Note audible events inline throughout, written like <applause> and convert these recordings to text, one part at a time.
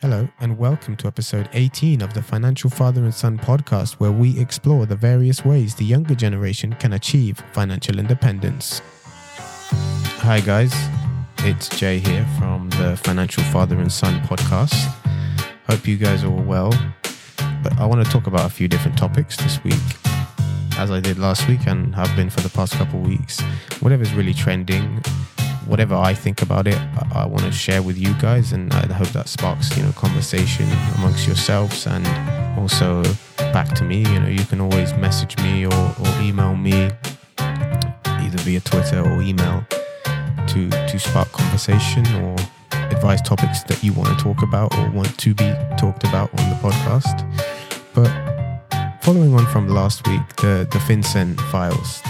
Hello, and welcome to episode 18 of the Financial Father and Son podcast, where we explore the various ways the younger generation can achieve financial independence. Hi, guys, it's Jay here from the Financial Father and Son podcast. Hope you guys are all well, but I want to talk about a few different topics this week, as I did last week and have been for the past couple weeks. Whatever's really trending, whatever I think about it, I, I want to share with you guys, and I hope that sparks you know conversation amongst yourselves and also back to me. You know, you can always message me or, or email me either via Twitter or email to to spark conversation or advise topics that you want to talk about or want to be talked about on the podcast. But following on from last week, the the FinCEN files.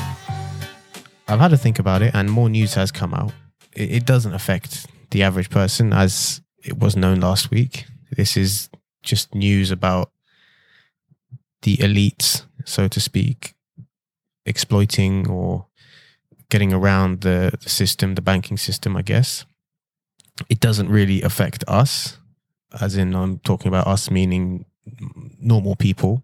I've had to think about it, and more news has come out it, it doesn't affect the average person as it was known last week. This is just news about the elites, so to speak, exploiting or getting around the, the system, the banking system, I guess. It doesn't really affect us, as in, I'm talking about us, meaning normal people.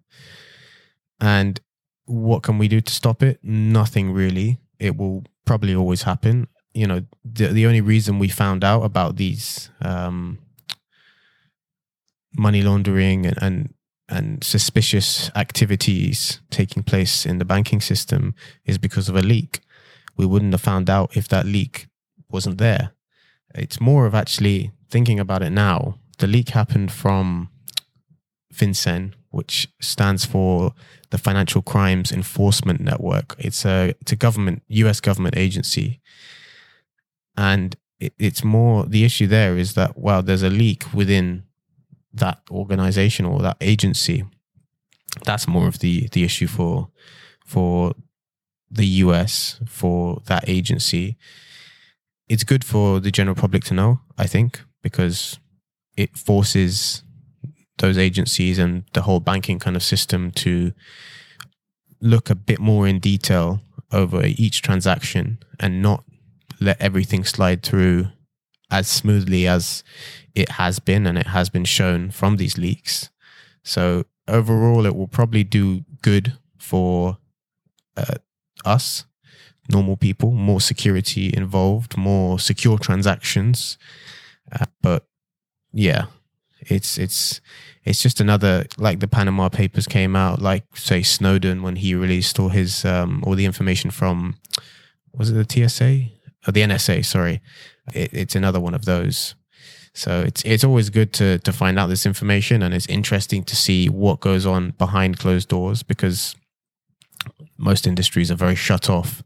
And what can we do to stop it? Nothing really. It will probably always happen you know the the only reason we found out about these um, money laundering and, and and suspicious activities taking place in the banking system is because of a leak. We wouldn't have found out if that leak wasn't there. It's more of actually thinking about it now. The leak happened from FinCEN, which stands for the Financial Crimes Enforcement Network. It's a it's a government US government agency and it, it's more the issue there is that well there's a leak within that organization or that agency. That's more of the the issue for for the US for that agency. It's good for the general public to know i think because it forces those agencies and the whole banking kind of system to look a bit more in detail over each transaction and not let everything slide through as smoothly as it has been and it has been shown from these leaks. So overall, it will probably do good for uh, us, normal people, more security involved, more secure transactions. Uh, but yeah, it's it's it's just another like the Panama Papers came out, like say Snowden when he released all his um, all the information from was it the TSA? Or the NSA, sorry. It, it's another one of those. So it's it's always good to to find out this information, and it's interesting to see what goes on behind closed doors because most industries are very shut off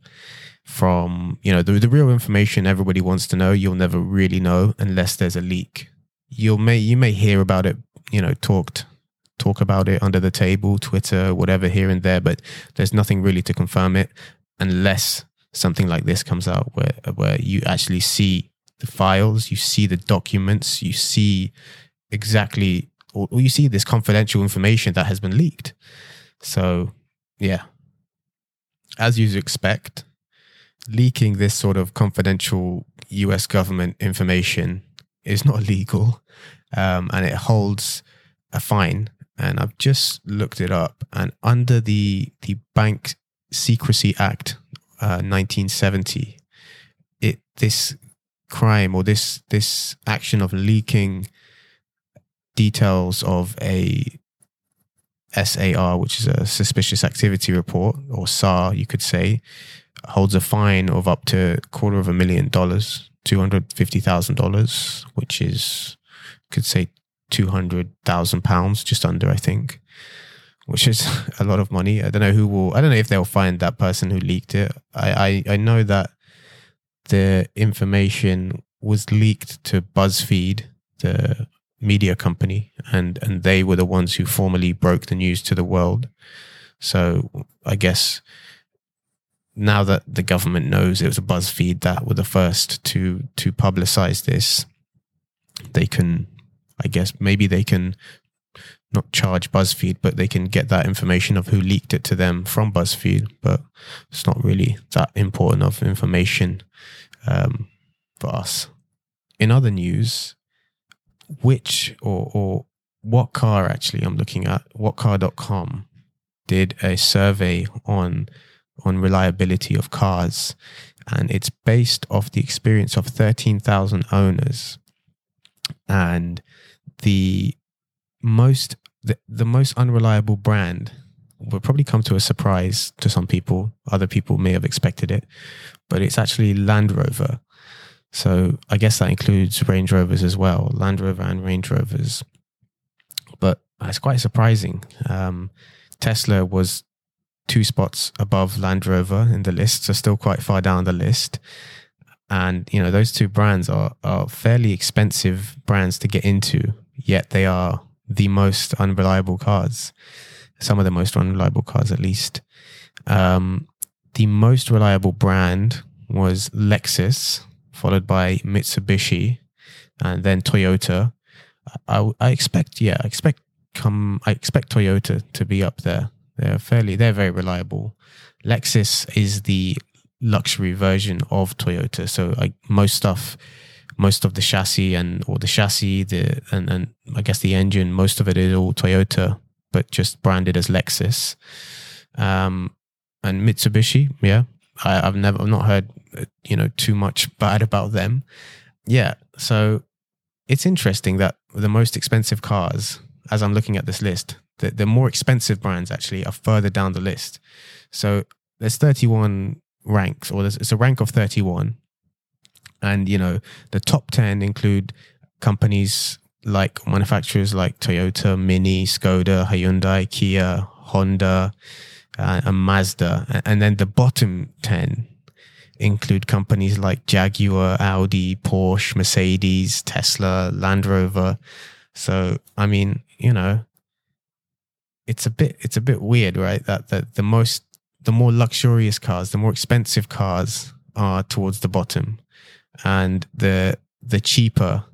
from you know the the real information everybody wants to know. You'll never really know unless there's a leak. You'll may you may hear about it, you know, talked talk about it under the table, Twitter, whatever here and there, but there's nothing really to confirm it unless something like this comes out where where you actually see the files, you see the documents, you see exactly or, you see this confidential information that has been leaked. So yeah. As you expect, leaking this sort of confidential US government information is not <laughs> legal um, and it holds a fine. And I've just looked it up. And under the, the Bank Secrecy Act 1970, uh, it this crime or this this action of leaking details of a SAR, which is a suspicious activity report, or SAR, you could say, holds a fine of up to quarter of a million dollars, two hundred fifty thousand dollars, which is could say two hundred thousand pounds, just under, I think which is <laughs> a lot of money. I don't know who will. I don't know if they'll find that person who leaked it. I I, I know that the information was leaked to BuzzFeed, the media company, and and they were the ones who formally broke the news to the world. So I guess now that the government knows it was a BuzzFeed that were the first to to publicize this, they can, I guess, maybe they can not charge BuzzFeed, but they can get that information of who leaked it to them from BuzzFeed. But it's not really that important of information um, for us. In other news, which or, or what car actually I'm looking at, whatcar.com did a survey on on reliability of cars and it's based off the experience of 13,000 owners and the most the, the most unreliable brand will probably come to a surprise to some people. Other people may have expected it but it's actually Land Rover. So I guess that includes Range Rovers as well Land Rover and Range Rovers. But it's quite surprising. Um, Tesla was two spots above Land Rover in the list, so still quite far down the list. And you know, those two brands are are fairly expensive brands to get into, yet they are the most unreliable cars. Some of the most unreliable cars, at least. Um, the most reliable brand was Lexus, followed by Mitsubishi, and then Toyota. I, I expect, yeah, I expect come. I expect Toyota to be up there. They're fairly, they're very reliable. Lexus is the luxury version of Toyota. So like most stuff, most of the chassis and or the chassis, the and and I guess the engine, most of it is all Toyota, but just branded as Lexus. Um, and Mitsubishi, yeah, I, I've never, I've not heard, you know, too much bad about them. Yeah, so it's interesting that the most expensive cars, as I'm looking at this list, the, the more expensive brands actually are further down the list. So there's 31 ranks, or it's a rank of 31. And, you know, the top 10 include companies like manufacturers like Toyota, Mini, Skoda, Hyundai, Kia, Honda, uh, and Mazda. And then the bottom 10 include companies like Jaguar, Audi, Porsche, Mercedes, Tesla, Land Rover. So, I mean, you know, it's a bit it's a bit weird, right? That that the most the more luxurious cars, the more expensive cars are towards the bottom, and the the cheaper,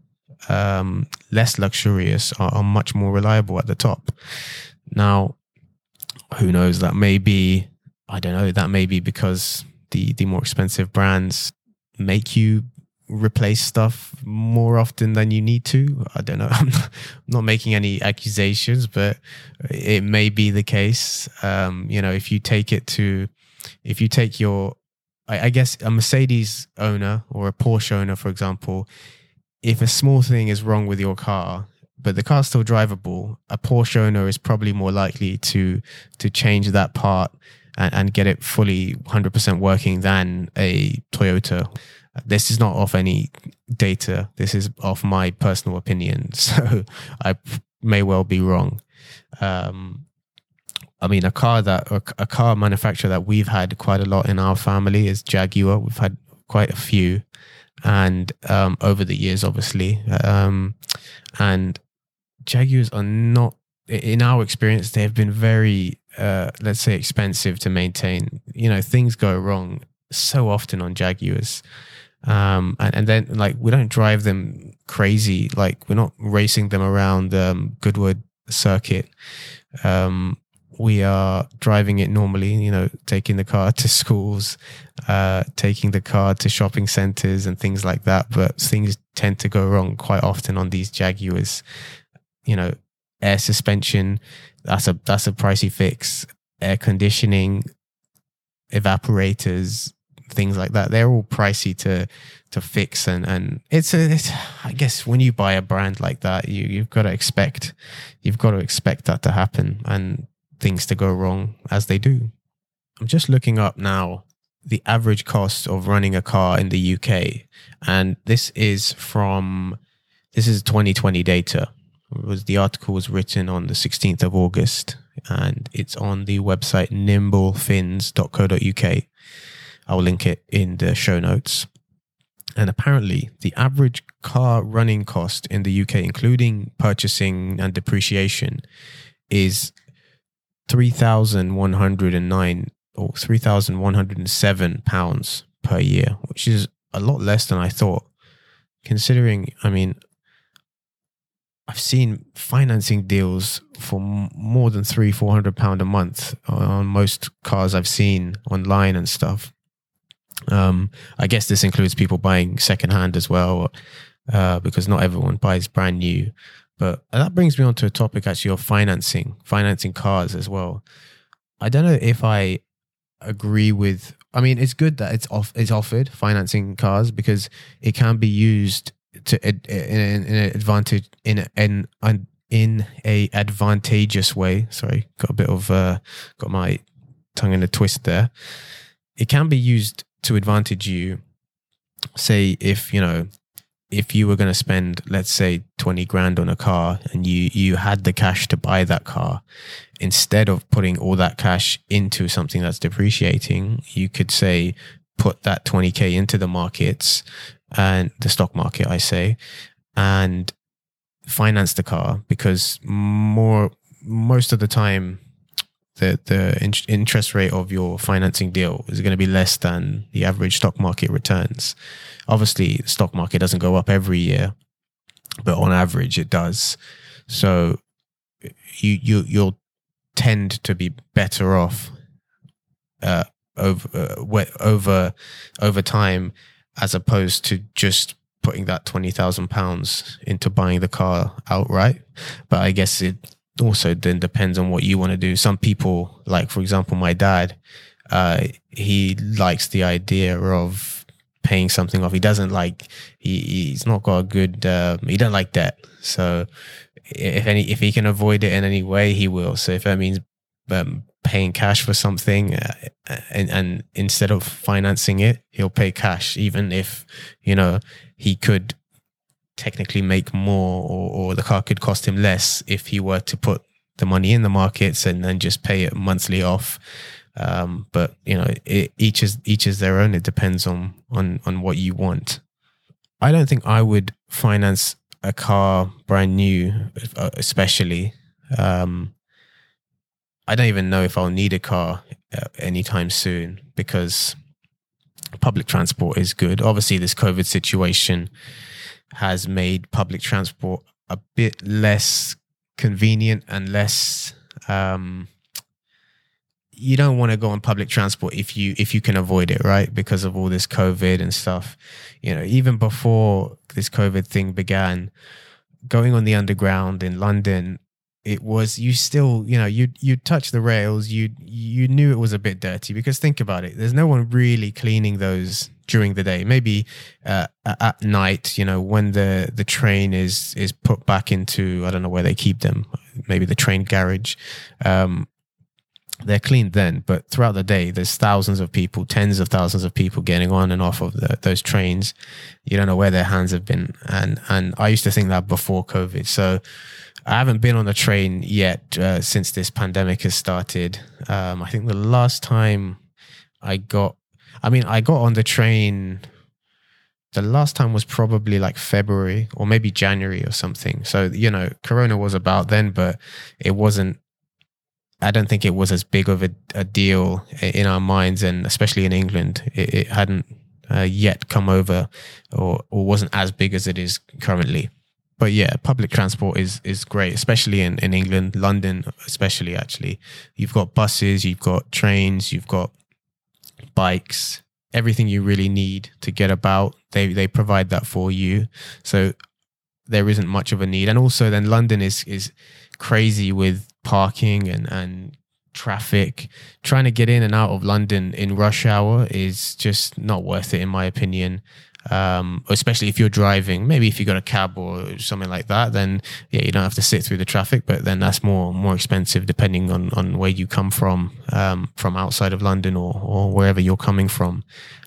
um, less luxurious are, are much more reliable at the top. Now, who knows? That may be I don't know. That may be because the the more expensive brands make you replace stuff more often than you need to. I don't know. <laughs> I'm not, making any accusations, but it may be the case. Um, you know, if you take it to, if you take your, I, I guess a Mercedes owner or a Porsche owner, for example, if a small thing is wrong with your car, but the car's still drivable, a Porsche owner is probably more likely to to change that part and, and get it fully 100% working than a Toyota this is not off any data. This is off my personal opinion. <laughs> So I may well be wrong. Um, I mean, a car that a car manufacturer that we've had quite a lot in our family is Jaguar. We've had quite a few, and um, over the years, obviously, um, and Jaguars are not, in our experience, they have been very, uh, let's say, expensive to maintain. You know, things go wrong so often on Jaguars. Um, and, and then like we don't drive them crazy. Like we're not racing them around um, Goodwood Circuit. Um, we are driving it normally, you know, taking the car <laughs> to schools, uh, taking the car to shopping centers and things like that. But things tend to go wrong quite often on these Jaguars. You know, air suspension, that's a that's a pricey fix. Air conditioning, evaporators, things like that. They're all pricey to to fix, and and it's a it's, I guess when you buy a brand like that, you you've got to expect you've got to expect that to happen and things to go wrong as they do. I'm just looking up now the average cost of running a car in the UK, and this is from this is 2020 data. It was the article was written on the 16th of August, and it's on the website nimblefins.co.uk. I'll link it in the show notes. And apparently, the average car running cost in the UK, including purchasing and depreciation, is 3,109 or 3,107 pounds per year, which is a lot less than I thought. Considering, I mean, I've seen financing deals for more than three, four hundred pound a month on most cars I've seen online and stuff. Um, I guess this includes people buying secondhand as well. uh, because not everyone buys brand new. But that brings me on to a topic actually of financing, financing cars as well. I don't know if I agree with. I mean, it's good that it's off. It's offered financing cars because it can be used to in, in, an advantage in an in in a advantageous way. Sorry, got a bit of uh, got my tongue in a twist there. It can be used to advantage you. Say if you know if you were going to spend let's say 20 grand on a car and you you had the cash to buy that car instead of putting all that cash into something that's depreciating you could say put that 20k into the markets and the stock market i say and finance the car because more most of the time the the in- interest rate of your financing deal is going to be less than the average stock market returns. Obviously, the stock market doesn't go up every year, but on average, it does. So you you you'll tend to be better off uh, over uh, over over time as opposed to just putting that twenty thousand pounds into buying the car outright. But I guess it also then depends on what you want to do. Some people, like for example, my dad, uh, he likes the idea of paying something off. He doesn't like he he's not got a good uh, he doesn't like debt. So if any if he can avoid it in any way, he will. So if that means um, paying cash for something uh, and, and instead of financing it, he'll pay cash, even if you know he could technically make more or, or the car could cost him less if he were to put the money in the markets and then just pay it monthly off. Um, but you know, it, each is each is their own. It depends on on on what you want. I don't think I would finance a car brand new, uh, especially. Um, I don't even know if I'll need a car uh, anytime soon because public transport is good. Obviously, this COVID situation has made public transport a bit less convenient and less um, you don't want to go on public transport if you if you can avoid it right? Because of all this covid and stuff. You know even before this covid thing began going on the underground in london it was you still you know you you touch the rails you you knew it was a bit dirty because think about it there's no one really cleaning those during the day. Maybe uh, at night you know when the the train is is put back into i don't know where they keep them maybe the train garage um, they're cleaned then. But throughout the day there's thousands of people tens of thousands of people getting on and off of the, those trains. You don't know where their hands have been. And and i used to think that before covid. So I haven't been on a train yet uh, since this pandemic has started. Um, I think the last time I got, I mean, I got on the train. The last time was probably like February or maybe January or something. So you know, Corona was about then, but it wasn't. I don't think it was as big of a, a deal in our minds, and especially in England, it, it hadn't uh, yet come over, or or wasn't as big as it is currently but yeah, public transport is is great, especially in, in England, London, especially actually. You've got buses, you've got trains, you've got bikes, everything you really need to get about. They they provide that for you. So there isn't much of a need. And also then London is is crazy with parking and, and traffic. Trying to get in and out of London in rush hour is just not worth it in my opinion um, especially if you're driving. Maybe if you got a cab or something like that, then yeah, you don't have to sit through the traffic. But then that's more more expensive depending on on where you come from, um, from outside of London or or wherever you're coming from.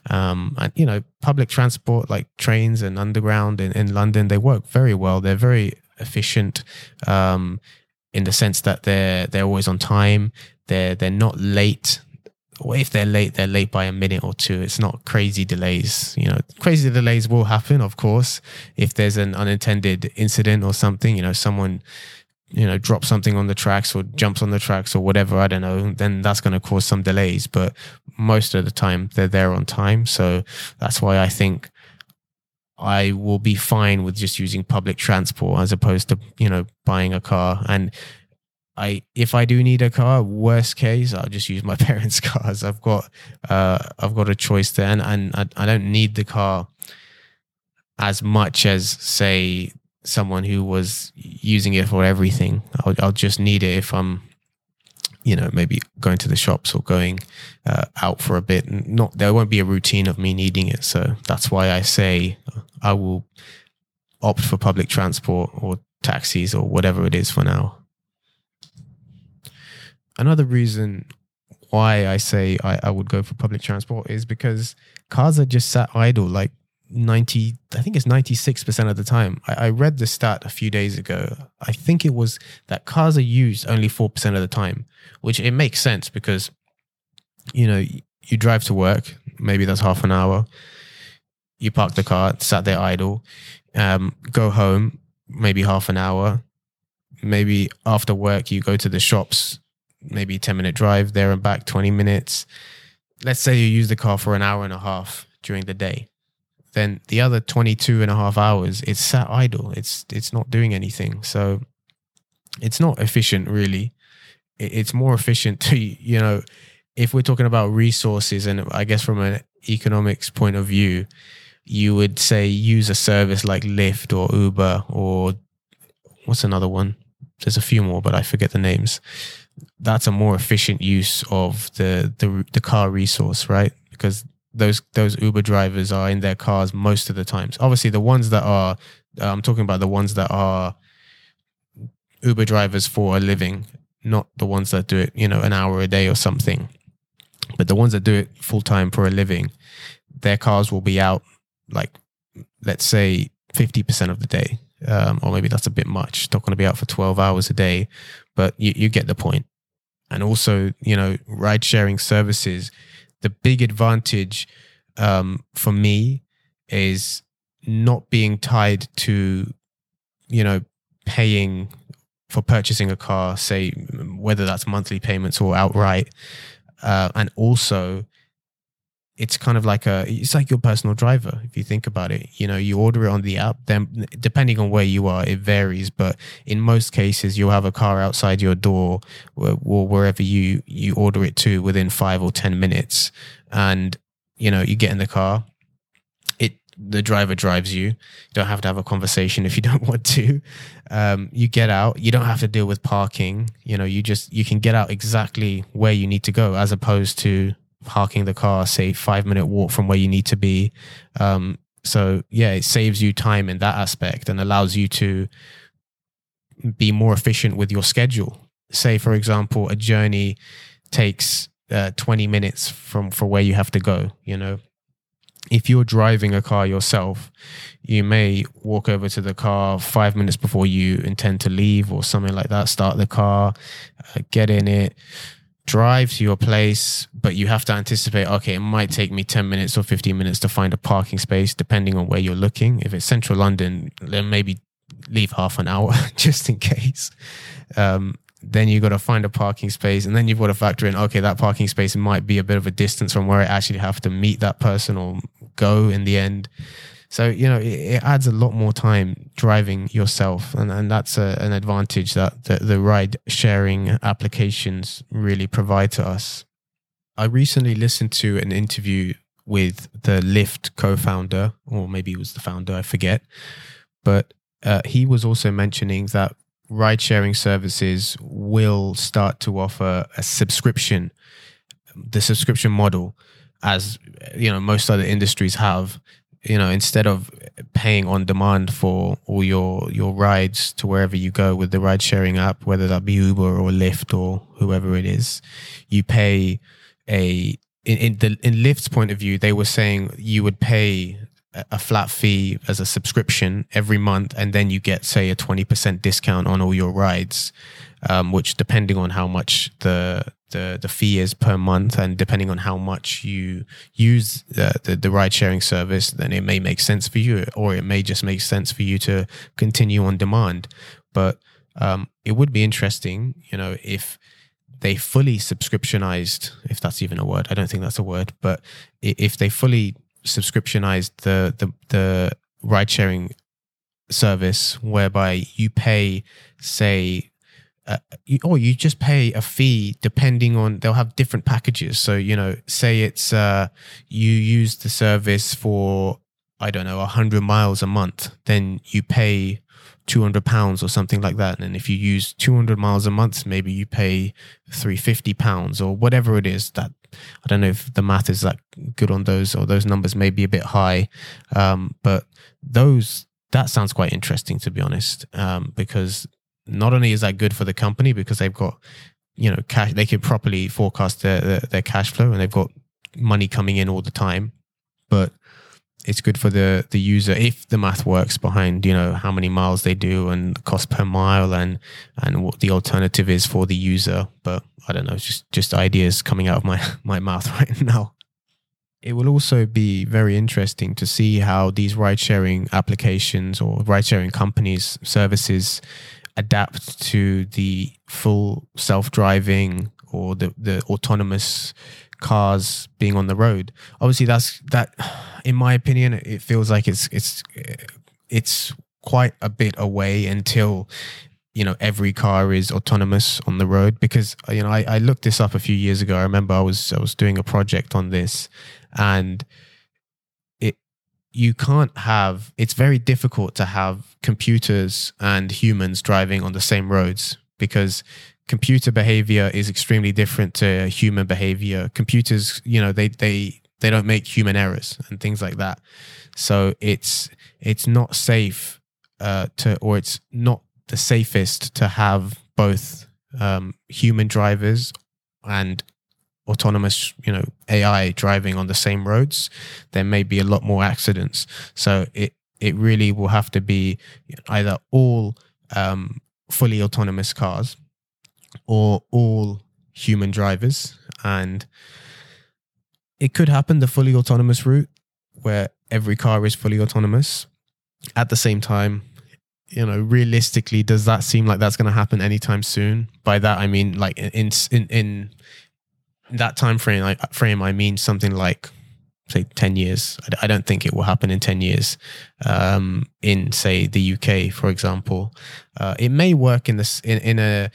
Um, and you know, public transport like trains and underground in, in London, they work very well. They're very efficient. Um, in the sense that they're they're always on time. They're they're not late or if they're late, they're late by a minute or two. It's not crazy delays. You know, crazy delays will happen, of course, if there's an unintended incident or something. You know, someone you know drops something on the tracks or jumps on the tracks or whatever. I don't know. Then that's going to cause some delays. But most of the time, they're there on time. So that's why I think. I will be fine with just using public transport as opposed to, you know, buying a car. And I if I do need a car, worst case, I'll just use my <laughs> parents' cars. I've got uh, I've got a choice there, and, and I, I don't need the car as much as say someone who was using it for everything. I'll, I'll just need it if I'm, you know, maybe going to the shops or going uh, out for a bit. Not there won't be a routine of me needing it. So that's why I say I will opt for public transport or taxis or whatever it is for now. Another reason why I say I, I would go for public transport is because cars are just sat idle. Like 90 i think it's 96% of the time. I, I, read the stat a few days ago. I think it was that cars are used only 4% of the time which it makes sense because you know you drive to work maybe that's half an hour. You park the car sat there idle um, go home maybe half an hour. Maybe after work you go to the shops maybe 10 minute drive there and back 20 minutes. Let's say you use the car for an hour and a half during the day. Then the other 22 and a half hours it's sat idle. It's it's not doing anything. So it's not efficient really. It's more efficient <laughs> to you know if we're talking about resources and i guess from an economics point of view you would say use a service like lyft or uber or what's another one there's a few more but i forget the names that's a more efficient use of the the, the car resource right because those those Uber drivers are in their cars most of the times. Obviously, the ones that are uh, I'm talking about the ones that are Uber drivers for a living, not the ones that do it, you know, an hour a day or something. But the ones that do it full time for a living, their cars will be out like let's say 50% of the day. Um, or maybe that's a bit much. Not going to be out for 12 hours a day, but you, you get the point. And also, you know, ride sharing services the big advantage um, for me is not being tied to, you know, paying for purchasing a car, say whether that's monthly payments or outright, uh, and also it's kind of like a it's like your personal driver if you think about it. You know you order it on the app then depending on where you are it varies but in most cases you'll have a car outside your door or wherever you you order it to within 5 or 10 minutes. And you know you get in the car it the driver drives you. You don't have to have a conversation <laughs> if you don't want to. Um, you get out. You don't have to deal with parking. You know you just you can get out exactly where you need to go as opposed to parking the car, say five minute walk from where you need to be. Um, so yeah, it saves you time in that aspect and allows you to be more efficient with your schedule. Say, for example, a journey takes uh, 20 minutes from for where you have to go. You know, if you're driving a car yourself, you may walk over to the car five minutes before you intend to leave or something like that. Start the car, uh, get in it, drive to your place, but you have to anticipate, okay, it might take me 10 minutes or 15 minutes to find a parking space, depending on where you're looking. If it's central London, then maybe leave half an hour <laughs> just in case. Um, then you've got to find a parking space and then you've got to factor in, okay, that parking space might be a bit of a distance from where I actually have to meet that person or go in the end. So, you know, it, it, adds a lot more time driving yourself. And, and that's a, an advantage that the, the ride sharing applications really provide to us. I recently listened to an interview with the Lyft co founder, or maybe it was the founder, I forget. But uh, he was also mentioning that ride sharing services will start to offer a subscription, the subscription model, as you know, most other industries have you know instead of paying on demand for all your your rides to wherever you go with the ride sharing app whether that be uber or lyft or whoever it is you pay a in, in the in lyft's point of view they were saying you would pay a flat fee as a subscription every month and then you get say a 20% discount on all your rides um, which depending on how much the the the fee is per month, and depending on how much you use the, the, the ride sharing service, then it may make sense for you, or it may just make sense for you to continue on demand. But um, it would be interesting, you know, if they fully subscriptionized, if that's even a word. I don't think that's a word, but if they fully subscriptionized the the the ride sharing service, whereby you pay, say, uh, you, or you just pay a fee depending on they'll have different packages so you know say it's uh, you use the service for I don't know, 100 miles a month, then you pay 200 pounds or something like that. And if you use 200 miles a month, maybe you pay 350 pounds or whatever it is that I don't know if the math is that good on those or those numbers may be a bit high. Um, but those, that sounds quite interesting to be honest, um, because not only is that good for the company because they've got, you know, cash, they can properly forecast their, their, their cash flow and they've got money coming in all the time, but it's good for the the user if the math works behind you know how many miles they do and cost per mile and and what the alternative is for the user. But i don't know just just ideas coming out of my <laughs> my mouth <laughs> right now. It will also be very interesting to see how these ride sharing applications or ride sharing companies services adapt to the full self driving or the the autonomous cars being on the road. Obviously, that's that. In my opinion, it feels like it's it's it's quite a bit away until you know every car is autonomous on the road because you know I, I looked this up a few years ago. I remember I was I was doing a project on this and you can't have it's very difficult to have computers and humans driving on the same roads because computer behavior is extremely different to human behavior. Computers, you know, they they they don't make human errors and things like that. So it's it's not safe uh, to, or it's not the safest to have both um, human drivers and autonomous, you know, AI driving on the same roads. There may be a lot more accidents. So it it really will have to be either all um, fully autonomous cars or all human drivers. And it could happen the fully autonomous route where every car is fully autonomous. At the same time, you know, realistically, does that seem like that's going to happen anytime soon? By that, I mean like in in in that time frame. I, frame, I mean something like say 10 years. I don't think it will happen in 10 years. Um, in say the uk for example. Uh, it may work in this in, in a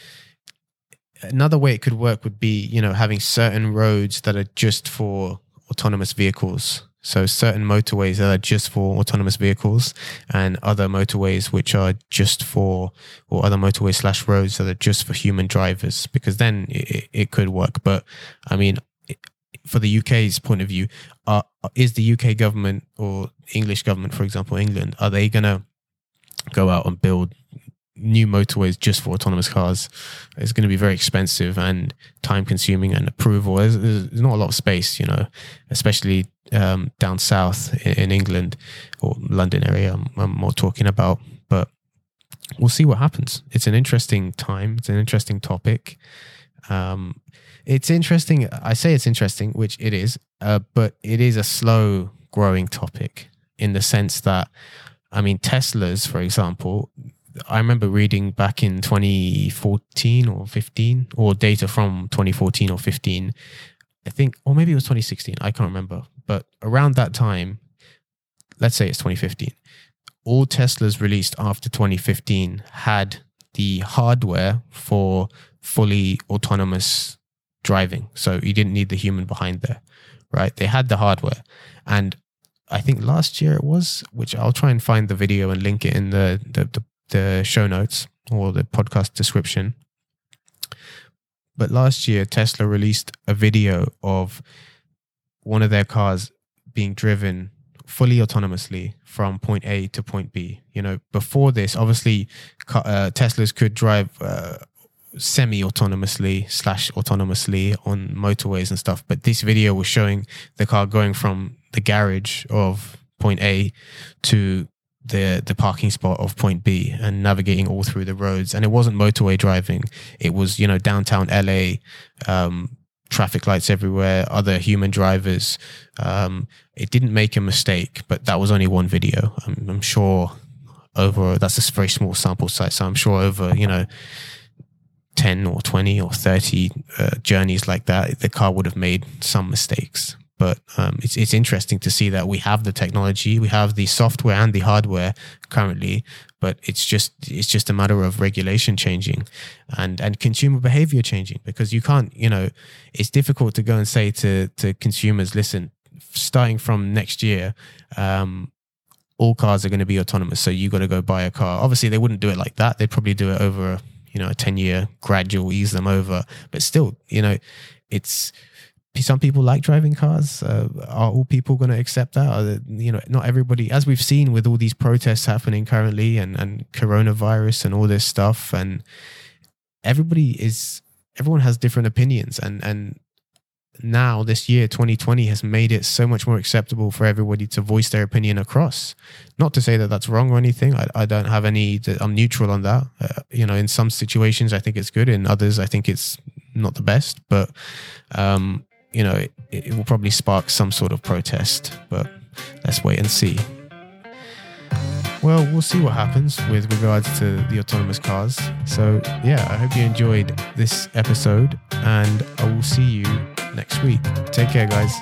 another way it could work would be you know having certain roads that are just for autonomous vehicles so certain motorways that are just for autonomous vehicles and other motorways which are just for or other motorways slash roads that are just for human drivers because then it, it could work. But i mean for the uk's point of view is the uk government or english government for example england are they going to go out and build new motorways just for autonomous cars is going to be very expensive and time consuming and approval. There's, there's not a lot of space, you know, especially um, down south in, England or London area. I'm, I'm, more talking about, but we'll see what happens. It's an interesting time. It's an interesting topic. Um, it's interesting. I say it's interesting, which it is, uh, but it is a slow growing topic in the sense that, I mean, Teslas, for example, I remember reading back in 2014 or 15, or data from 2014 or 15. I think, or maybe it was 2016. I can't remember. But around that time, let's say it's 2015, all Teslas released after 2015 had the hardware for fully autonomous driving. So you didn't need the human behind there, right? They had the hardware. And I think last year it was, which I'll try and find the video and link it in the, the, the the show notes or the podcast description. But last year, Tesla released a video of one of their cars being driven fully autonomously from point A to point B. You know, before this, obviously, uh, Teslas could drive uh, semi-autonomously slash autonomously on motorways and stuff. But this video was showing the car going from the garage of point A to the the parking spot of point B and navigating all through the roads. And it wasn't motorway driving; it was you know downtown LA, um, traffic lights everywhere, other human drivers. Um, it didn't make a mistake, but that was only one video. I'm, I'm sure over that's a very small sample size, so I'm sure over you know. 10 or 20 or 30 uh, journeys like that, the car would have made some mistakes but um, it's it's interesting to see that we have the technology, we have the software and the hardware currently, but it's just it's just a matter of regulation changing and and consumer behavior changing because you can't you know it's difficult to go and say to to consumers, listen, starting from next year, um, all cars are going to be autonomous. So you got to go buy a car. Obviously, they wouldn't do it like that. They'd probably do it over, you know, a 10 year gradual ease them over. But still, you know, it's some people like driving cars. Uh, are all people going to accept that? Are, you know, not everybody, as we've seen with all these protests happening currently and, and coronavirus and all this stuff. And everybody is, everyone has different opinions. And, and now this year 2020 has made it so much more acceptable for everybody to voice their opinion across not to say that that's wrong or anything i, I don't have any i'm neutral on that uh, you know in some situations i think it's good in others i think it's not the best but um you know it, it will probably spark some sort of protest but let's wait and see well, we'll see what happens with regards to the autonomous cars. So, yeah, I hope you enjoyed this episode, and I will see you next week. Take care, guys.